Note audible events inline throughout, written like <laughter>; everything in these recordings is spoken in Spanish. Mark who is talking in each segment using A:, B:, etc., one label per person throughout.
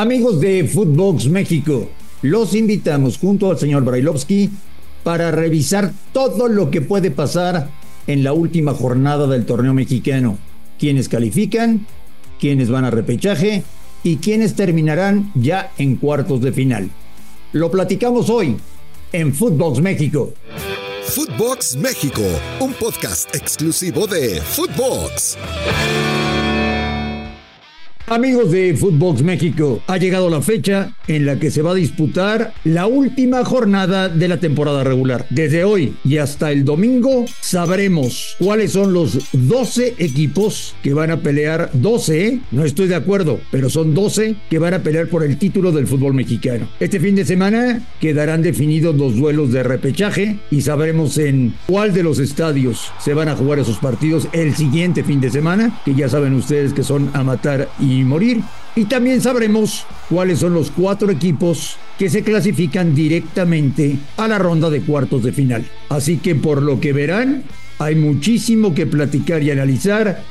A: Amigos de Footbox México, los invitamos junto al señor Brailovsky para revisar todo lo que puede pasar en la última jornada del torneo mexicano. Quienes califican, quienes van a repechaje y quienes terminarán ya en cuartos de final. Lo platicamos hoy en Footbox México.
B: Footbox México, un podcast exclusivo de Footbox.
A: Amigos de Footbox México, ha llegado la fecha en la que se va a disputar la última jornada de la temporada regular. Desde hoy y hasta el domingo sabremos cuáles son los 12 equipos que van a pelear, 12, ¿eh? no estoy de acuerdo, pero son 12 que van a pelear por el título del fútbol mexicano. Este fin de semana quedarán definidos los duelos de repechaje y sabremos en cuál de los estadios se van a jugar esos partidos el siguiente fin de semana, que ya saben ustedes que son a matar y morir. Y también sabremos cuáles son los cuatro equipos que se clasifican directamente a la ronda de cuartos de final. Así que por lo que verán, hay muchísimo que platicar y analizar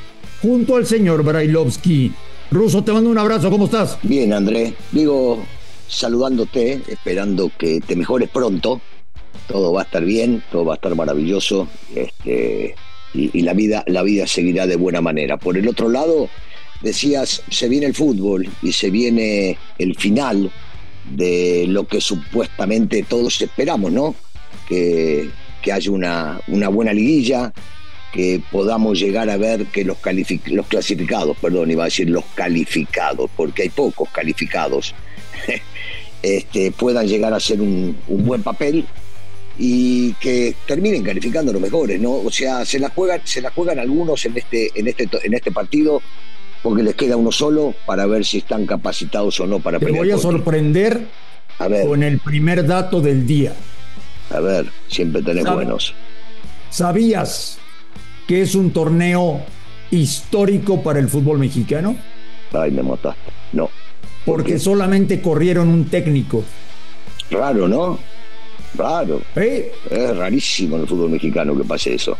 A: junto al señor Brailovsky. Ruso, te mando un abrazo, ¿cómo estás?
C: Bien, André. Digo, saludándote, esperando que te mejores pronto. Todo va a estar bien, todo va a estar maravilloso. Este, y, y la vida, la vida seguirá de buena manera. Por el otro lado, decías, se viene el fútbol y se viene el final de lo que supuestamente todos esperamos, ¿no? Que, que haya una, una, buena liguilla, que podamos llegar a ver que los, los clasificados, perdón, iba a decir los calificados, porque hay pocos calificados, <laughs> este, puedan llegar a hacer un, un buen papel y que terminen calificando los mejores, ¿no? O sea, se la juegan, se la juegan algunos en este, en este, en este partido porque les queda uno solo para ver si están capacitados o no para
A: Te voy a sorprender con el primer dato del día.
C: A ver, siempre tenés buenos.
A: ¿Sabías que es un torneo histórico para el fútbol mexicano?
C: Ay, me mataste. No.
A: Porque solamente corrieron un técnico.
C: Raro, ¿no? Raro. ¿Eh? Es rarísimo en el fútbol mexicano que pase eso.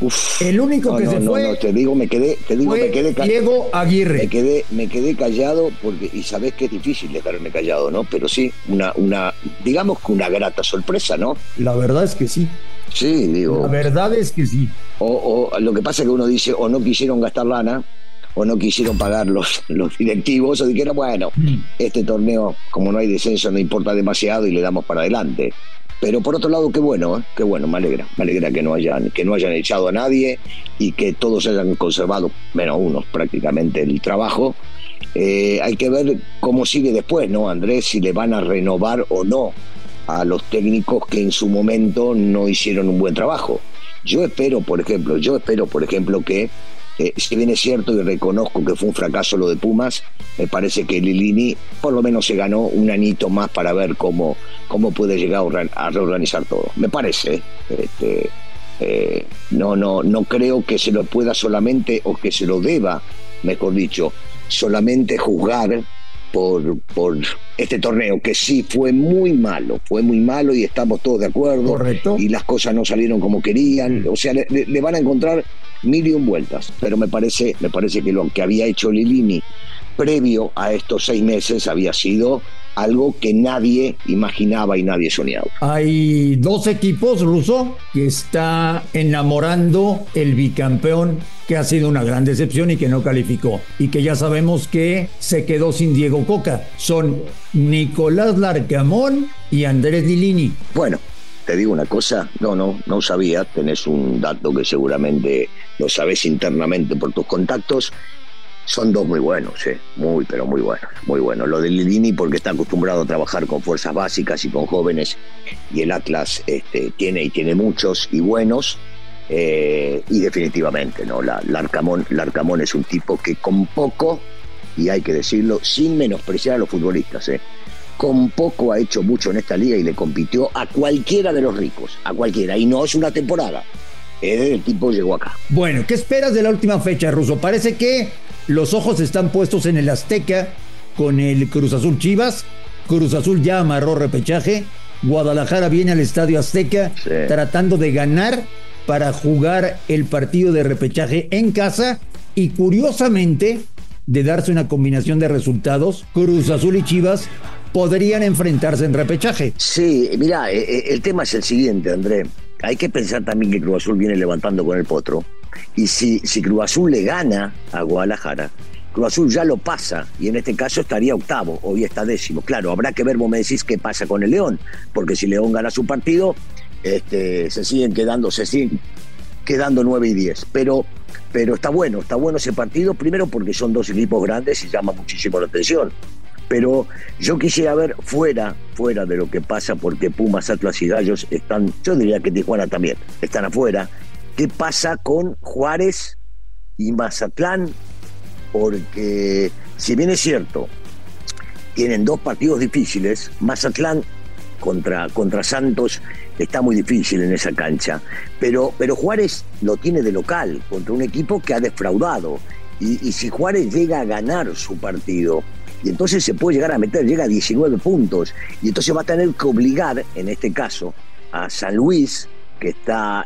A: Uf, el único que se fue. No,
C: te digo, me quedé, te digo, me quedé
A: Diego Aguirre.
C: Me quedé, me quedé callado porque, y sabés que es difícil dejarme callado, ¿no? Pero sí, una, una, digamos que una grata sorpresa, ¿no?
A: La verdad es que sí.
C: Sí, digo.
A: La verdad es que sí.
C: O, o lo que pasa es que uno dice, o no quisieron gastar lana, o no quisieron pagar los, <laughs> los directivos, o dijeron, bueno, mm. este torneo, como no hay descenso, no importa demasiado y le damos para adelante. Pero por otro lado, qué bueno, ¿eh? qué bueno, me alegra, me alegra que no hayan, que no hayan echado a nadie y que todos hayan conservado, menos unos prácticamente, el trabajo. Eh, hay que ver cómo sigue después, ¿no, Andrés? Si le van a renovar o no a los técnicos que en su momento no hicieron un buen trabajo. Yo espero, por ejemplo, yo espero, por ejemplo, que eh, si bien es cierto y reconozco que fue un fracaso lo de Pumas, me parece que Lilini por lo menos se ganó un anito más para ver cómo, cómo puede llegar a reorganizar todo. Me parece. Este, eh, no, no, no creo que se lo pueda solamente, o que se lo deba, mejor dicho, solamente juzgar por, por este torneo, que sí fue muy malo, fue muy malo y estamos todos de acuerdo.
A: Correcto.
C: Y las cosas no salieron como querían. O sea, le, le van a encontrar mil y un vueltas, pero me parece, me parece que lo que había hecho Lilini previo a estos seis meses había sido algo que nadie imaginaba y nadie soñaba.
A: Hay dos equipos rusos que está enamorando el bicampeón que ha sido una gran decepción y que no calificó y que ya sabemos que se quedó sin Diego Coca. Son Nicolás Larcamón y Andrés Lilini.
C: Bueno, te digo una cosa, no, no, no sabía, tenés un dato que seguramente lo sabés internamente por tus contactos. Son dos muy buenos, ¿eh? muy, pero muy buenos, muy buenos. Lo de Lilini porque está acostumbrado a trabajar con fuerzas básicas y con jóvenes, y el Atlas este, tiene y tiene muchos y buenos, eh, y definitivamente, ¿no? La, Larcamón, Larcamón es un tipo que con poco, y hay que decirlo, sin menospreciar a los futbolistas, ¿eh? Con poco ha hecho mucho en esta liga y le compitió a cualquiera de los ricos, a cualquiera. Y no es una temporada. El tipo llegó acá.
A: Bueno, ¿qué esperas de la última fecha, Ruso? Parece que los ojos están puestos en el Azteca con el Cruz Azul Chivas. Cruz Azul ya amarró repechaje. Guadalajara viene al Estadio Azteca tratando de ganar para jugar el partido de repechaje en casa. Y curiosamente, de darse una combinación de resultados, Cruz Azul y Chivas podrían enfrentarse en repechaje.
C: Sí, mira, eh, eh, el tema es el siguiente, André. Hay que pensar también que Cruz Azul viene levantando con el potro. Y si, si Cruz Azul le gana a Guadalajara, Cruz Azul ya lo pasa y en este caso estaría octavo, hoy está décimo. Claro, habrá que ver, vos me decís, qué pasa con el León, porque si León gana su partido, este, se siguen quedando, se siguen quedando 9 y 10. Pero, pero está bueno, está bueno ese partido, primero porque son dos equipos grandes y llama muchísimo la atención. Pero yo quisiera ver fuera, fuera de lo que pasa, porque Pumas, Atlas y Gallos están, yo diría que Tijuana también, están afuera. ¿Qué pasa con Juárez y Mazatlán porque si bien es cierto, tienen dos partidos difíciles, Mazatlán contra, contra Santos está muy difícil en esa cancha, pero, pero Juárez lo tiene de local contra un equipo que ha defraudado. Y, y si Juárez llega a ganar su partido, y entonces se puede llegar a meter, llega a 19 puntos, y entonces va a tener que obligar, en este caso, a San Luis, que está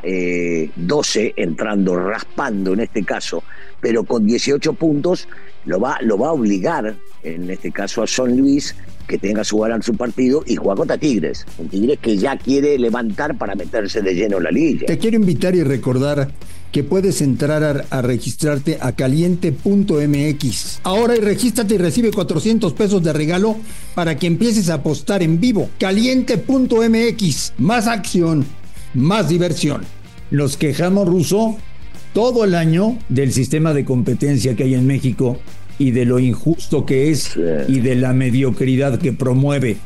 C: 12 eh, entrando, raspando en este caso, pero con 18 puntos lo va, lo va a obligar, en este caso a Son Luis, que tenga su ganar su partido y juega contra Tigres. Un Tigres que ya quiere levantar para meterse de lleno en la liga.
A: Te quiero invitar y recordar que puedes entrar a, a registrarte a caliente.mx. Ahora y regístrate y recibe 400 pesos de regalo para que empieces a apostar en vivo. Caliente.mx. Más acción más diversión. Nos quejamos, Ruso, todo el año del sistema de competencia que hay en México y de lo injusto que es y de la mediocridad que promueve.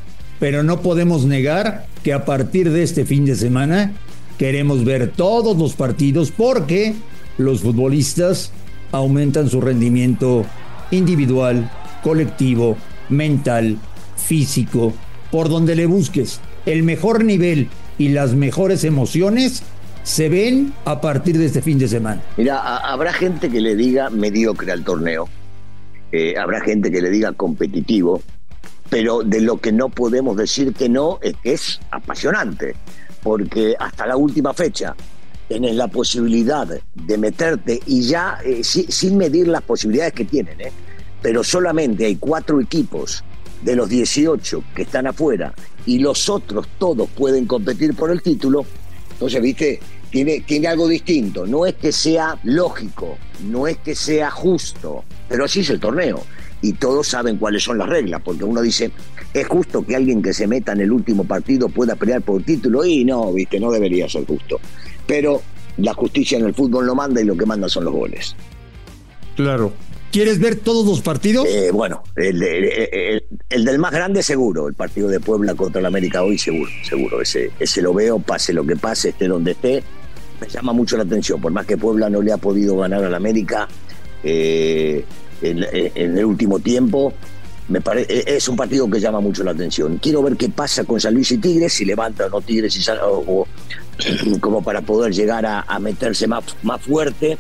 A: Pero no podemos negar que a partir de este fin de semana queremos ver todos los partidos porque los futbolistas aumentan su rendimiento individual, colectivo, mental, físico, por donde le busques. El mejor nivel y las mejores emociones se ven a partir de este fin de semana.
C: Mira, habrá gente que le diga mediocre al torneo, eh, habrá gente que le diga competitivo, pero de lo que no podemos decir que no es que es apasionante, porque hasta la última fecha tienes la posibilidad de meterte y ya eh, sin medir las posibilidades que tienen, ¿eh? pero solamente hay cuatro equipos de los 18 que están afuera y los otros todos pueden competir por el título, entonces, viste, tiene, tiene algo distinto. No es que sea lógico, no es que sea justo, pero así es el torneo. Y todos saben cuáles son las reglas, porque uno dice, es justo que alguien que se meta en el último partido pueda pelear por el título, y no, viste, no debería ser justo. Pero la justicia en el fútbol no manda y lo que manda son los goles.
A: Claro, ¿Quieres ver todos los partidos?
C: Eh, bueno, el, del más grande seguro, el partido de Puebla contra el América hoy seguro, seguro. Ese, ese lo veo, pase lo que pase, esté donde esté. Me llama mucho la atención, por más que Puebla no le ha podido ganar al América eh, en, el último tiempo. E, es un partido que llama mucho la atención. Quiero ver qué pasa con San Luis y Tigres, si levanta o no Tigres y o, <clears throat> como para poder llegar a, a meterse más, más fuerte.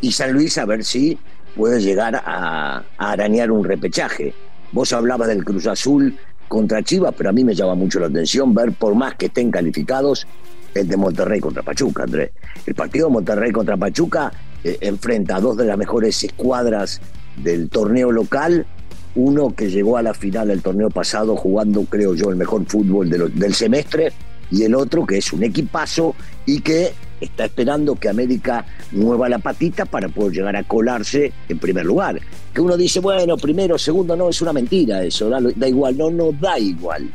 C: Y San Luis a ver si puede llegar a, arañar un repechaje. Vos hablabas del Cruz Azul contra Chivas, pero a mí me llama mucho la atención ver, por más que estén calificados, el de Monterrey contra Pachuca, Andrés. El partido de Monterrey contra Pachuca eh, enfrenta a dos de las mejores escuadras del torneo local, uno que llegó a la final del torneo pasado jugando, creo yo, el mejor fútbol del semestre, y el otro que es un equipazo y que está esperando que América mueva la patita para poder llegar a colarse en primer lugar. Que uno dice, bueno, primero, segundo, no, es una mentira eso, da, igual, no, no da igual.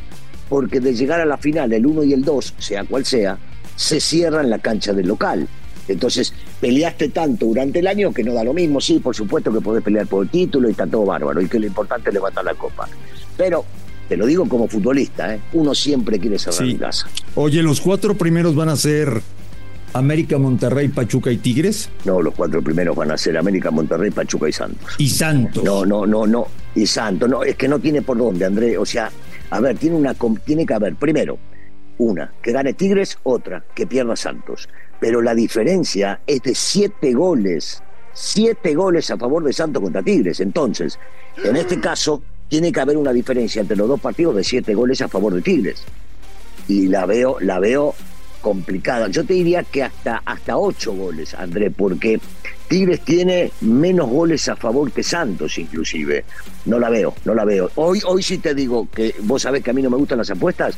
C: Porque de llegar a la final, el 1 y el 2, sea cual sea, se cierra en la cancha del local. Entonces, peleaste tanto durante el año que no da lo mismo. Sí, por supuesto que podés pelear por el título y está todo bárbaro. Y que lo importante es levantar la copa. Pero te lo digo como futbolista, ¿eh? uno siempre quiere cerrar en casa.
A: Oye, los cuatro primeros van a ser América, Monterrey, Pachuca y Tigres?
C: No, los cuatro primeros van a ser América, Monterrey, Pachuca y Santos.
A: ¿Y Santos?
C: No, no, no, no. Y Santos. No, es que no tiene por dónde, André. O sea, a ver, tiene, una, tiene que haber, primero, una, que gane Tigres, otra, que pierda Santos. Pero la diferencia es de siete goles. Siete goles a favor de Santos contra Tigres. Entonces, en este caso, tiene que haber una diferencia entre los dos partidos de siete goles a favor de Tigres. Y la veo, la veo complicada. Yo te diría que hasta, hasta ocho goles, André, porque Tigres tiene menos goles a favor que Santos, inclusive. No la veo, no la veo. Hoy, hoy sí te digo que vos sabés que a mí no me gustan las apuestas.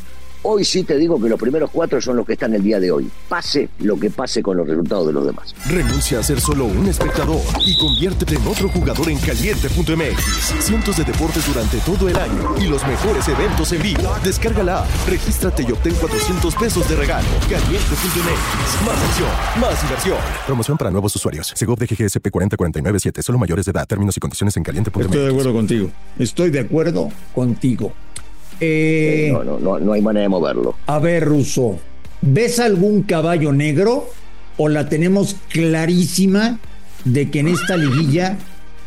C: Hoy sí te digo que los primeros cuatro son los que están el día de hoy. Pase lo que pase con los resultados de los demás.
B: Renuncia a ser solo un espectador y conviértete en otro jugador en caliente.mx. Cientos de deportes durante todo el año y los mejores eventos en vivo. Descárgala, regístrate y obtén 400 pesos de regalo. Caliente.mx. Más acción, más inversión.
D: Promoción para nuevos usuarios. Segov de GGSP 40497. Solo mayores de edad. Términos y condiciones en caliente.mx.
A: Estoy de acuerdo contigo. Estoy de acuerdo contigo.
C: Eh, no, no, no, no hay manera de moverlo.
A: A ver, Russo, ¿ves algún caballo negro o la tenemos clarísima de que en esta liguilla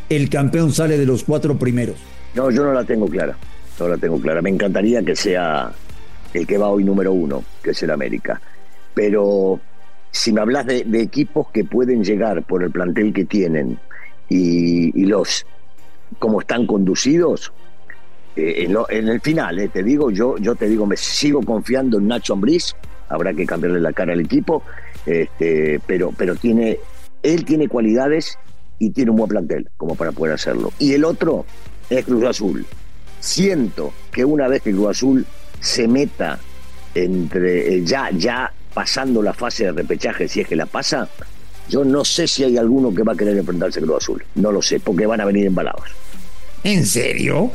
A: el campeón sale de los cuatro primeros?
C: No, yo no la tengo clara. No la tengo clara. Me encantaría que sea el que va hoy número uno, que es el América. Pero si me hablas de, equipos que pueden llegar por el plantel que tienen y, y los como están conducidos, eh, en, el final, eh, te digo, yo, yo te digo, me sigo confiando en Nacho Ambriz, habrá que cambiarle la cara al equipo, este, pero, pero tiene, él tiene cualidades y tiene un buen plantel como para poder hacerlo. Y el otro es Cruz Azul. Siento que una vez que Cruz Azul se meta entre eh, ya, ya pasando la fase de repechaje, si es que la pasa, yo no sé si hay alguno que va a querer enfrentarse a Cruz Azul. No lo sé, porque van a venir embalados.
A: ¿En serio?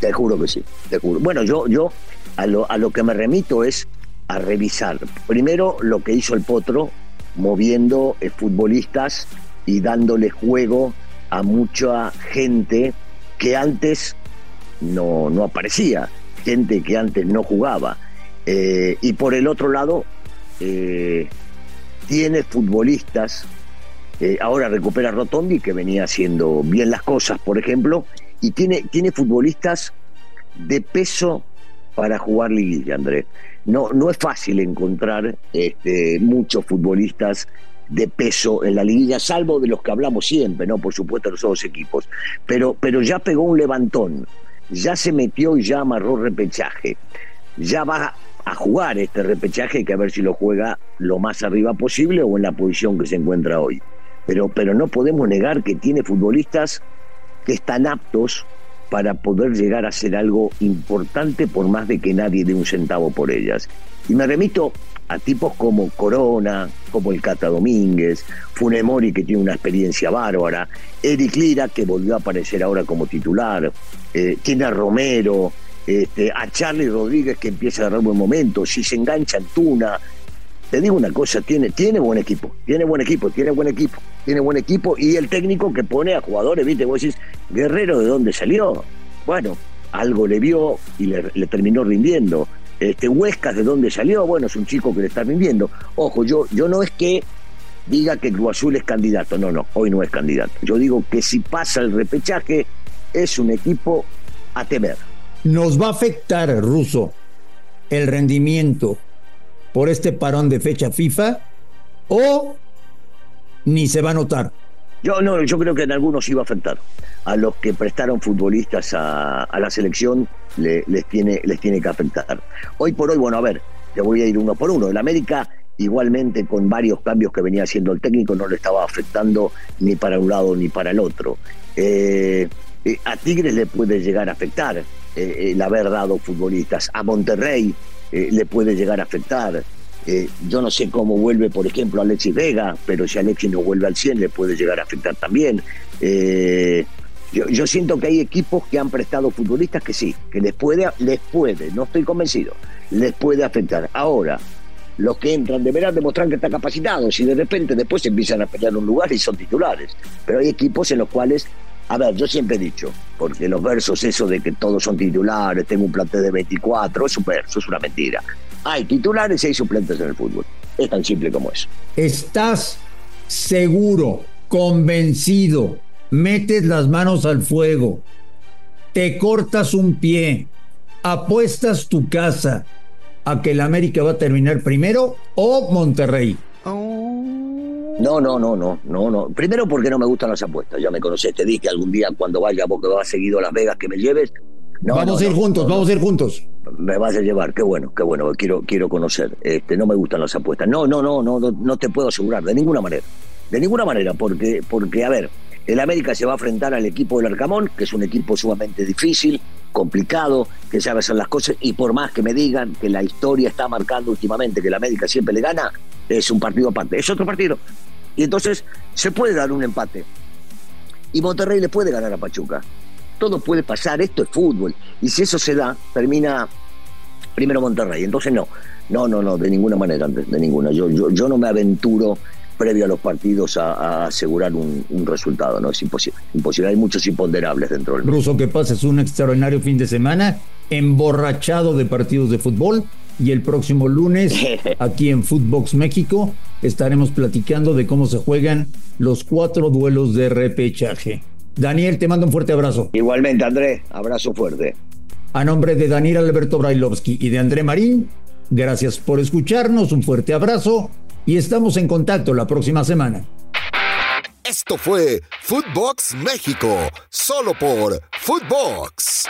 C: Te juro que sí, te juro. Bueno, yo, yo a lo, a lo que me remito es a revisar. Primero lo que hizo el Potro, moviendo eh, futbolistas y dándole juego a mucha gente que antes no, no aparecía, gente que antes no jugaba. Eh, y por el otro lado, eh, tiene futbolistas, ahora recupera Rotondi, que venía haciendo bien las cosas, por ejemplo, y tiene, tiene futbolistas de peso para jugar liguilla, Andrés. No, no es fácil encontrar este, muchos futbolistas de peso en la liguilla, salvo de los que hablamos siempre, ¿no? Por supuesto, los dos equipos. Pero, pero ya pegó un levantón, ya se metió y ya amarró repechaje. Ya va a jugar este repechaje que a ver si lo juega lo más arriba posible o en la posición que se encuentra hoy. Pero, pero no podemos negar que tiene futbolistas están aptos para poder llegar a ser algo importante por más de que nadie dé un centavo por ellas. Y me remito a tipos como Corona, como el Cata Domínguez, Funemori que tiene una experiencia bárbara, Eric Lira que volvió a aparecer ahora como titular, eh, tiene Romero, este, a Charlie Rodríguez que empieza a dar buen momento, si se engancha en Tuna, te digo una cosa, tiene, tiene buen equipo, tiene buen equipo, tiene buen equipo, tiene buen equipo y el técnico que pone a jugadores, viste, vos decís, Guerrero, ¿de dónde salió? Bueno, algo le vio y le, terminó rindiendo. Este Huescas, ¿de dónde salió? Bueno, es un chico que le está rindiendo. Ojo, yo, yo no es que diga que Cruz Azul es candidato, no, no, hoy no es candidato. Yo digo que si pasa el repechaje, es un equipo a temer.
A: Nos va a afectar, Ruso, el rendimiento por este parón de fecha FIFA o ni se va a notar?
C: Yo no, yo creo que en algunos iba a afectar. A los que prestaron futbolistas a, la selección les, tiene, les tiene que afectar. Hoy por hoy, bueno, a ver, te voy a ir uno por uno. El América, igualmente con varios cambios que venía haciendo el técnico, no le estaba afectando ni para un lado ni para el otro. Eh, eh, a Tigres le puede llegar a afectar eh, el haber dado futbolistas. A Monterrey eh, le puede llegar a afectar. Eh, yo no sé cómo vuelve, por ejemplo, Alexis Vega, pero si Alexis no vuelve al 100 le puede llegar a afectar también. Eh, yo, siento que hay equipos que han prestado futbolistas que sí, que les puede, les puede, no estoy convencido, les puede afectar. Ahora, los que entran deberán demostrar que están capacitados y de repente después empiezan a pelear un lugar y son titulares. Pero hay equipos en los cuales a ver, yo siempre he dicho, porque los versos, eso de que todos son titulares, tengo un plantel de 24, es un verso, es una mentira. Hay titulares y hay suplentes en el fútbol. Es tan simple como eso.
A: ¿Estás seguro, convencido, metes las manos al fuego, te cortas un pie, apuestas tu casa a que el América va a terminar primero o Monterrey?
C: No, no, no, no, no, no. Primero porque no me gustan las apuestas. Ya me conoces, te dije algún día cuando vaya, porque vas seguido a Las Vegas, que me lleves.
A: vamos a ir juntos, vamos a ir juntos.
C: Me vas a llevar, qué bueno, qué bueno, quiero, quiero conocer. Este, no me gustan las apuestas. No, no, no, no, no, no te puedo asegurar, de ninguna manera. De ninguna manera, porque, porque a ver, el América se va a enfrentar al equipo del Arcamón, que es un equipo sumamente difícil, complicado, que sabe hacer las cosas, y por más que me digan que la historia está marcando últimamente que el América siempre le gana, es un partido aparte, es otro partido. Y entonces se puede dar un empate. Y Monterrey le puede ganar a Pachuca. Todo puede pasar, esto es fútbol. Y si eso se da, termina primero Monterrey. Entonces no, no, no, no, de ninguna manera, de ninguna. Yo, yo, yo no me aventuro previo a los partidos a, asegurar un, resultado, ¿no? Es imposible, imposible. Hay muchos imponderables dentro del
A: Ruso, que pases un extraordinario fin de semana, emborrachado de partidos de fútbol, y el próximo lunes, <laughs> aquí en Footbox México, estaremos platicando de cómo se juegan los cuatro duelos de repechaje. Daniel, te mando un fuerte abrazo.
C: Igualmente, Andrés, abrazo fuerte.
A: A nombre de Daniel Alberto Brailovsky y de André Marín, gracias por escucharnos, un fuerte abrazo y estamos en contacto la próxima semana.
B: Esto fue Footbox México, solo por Footbox.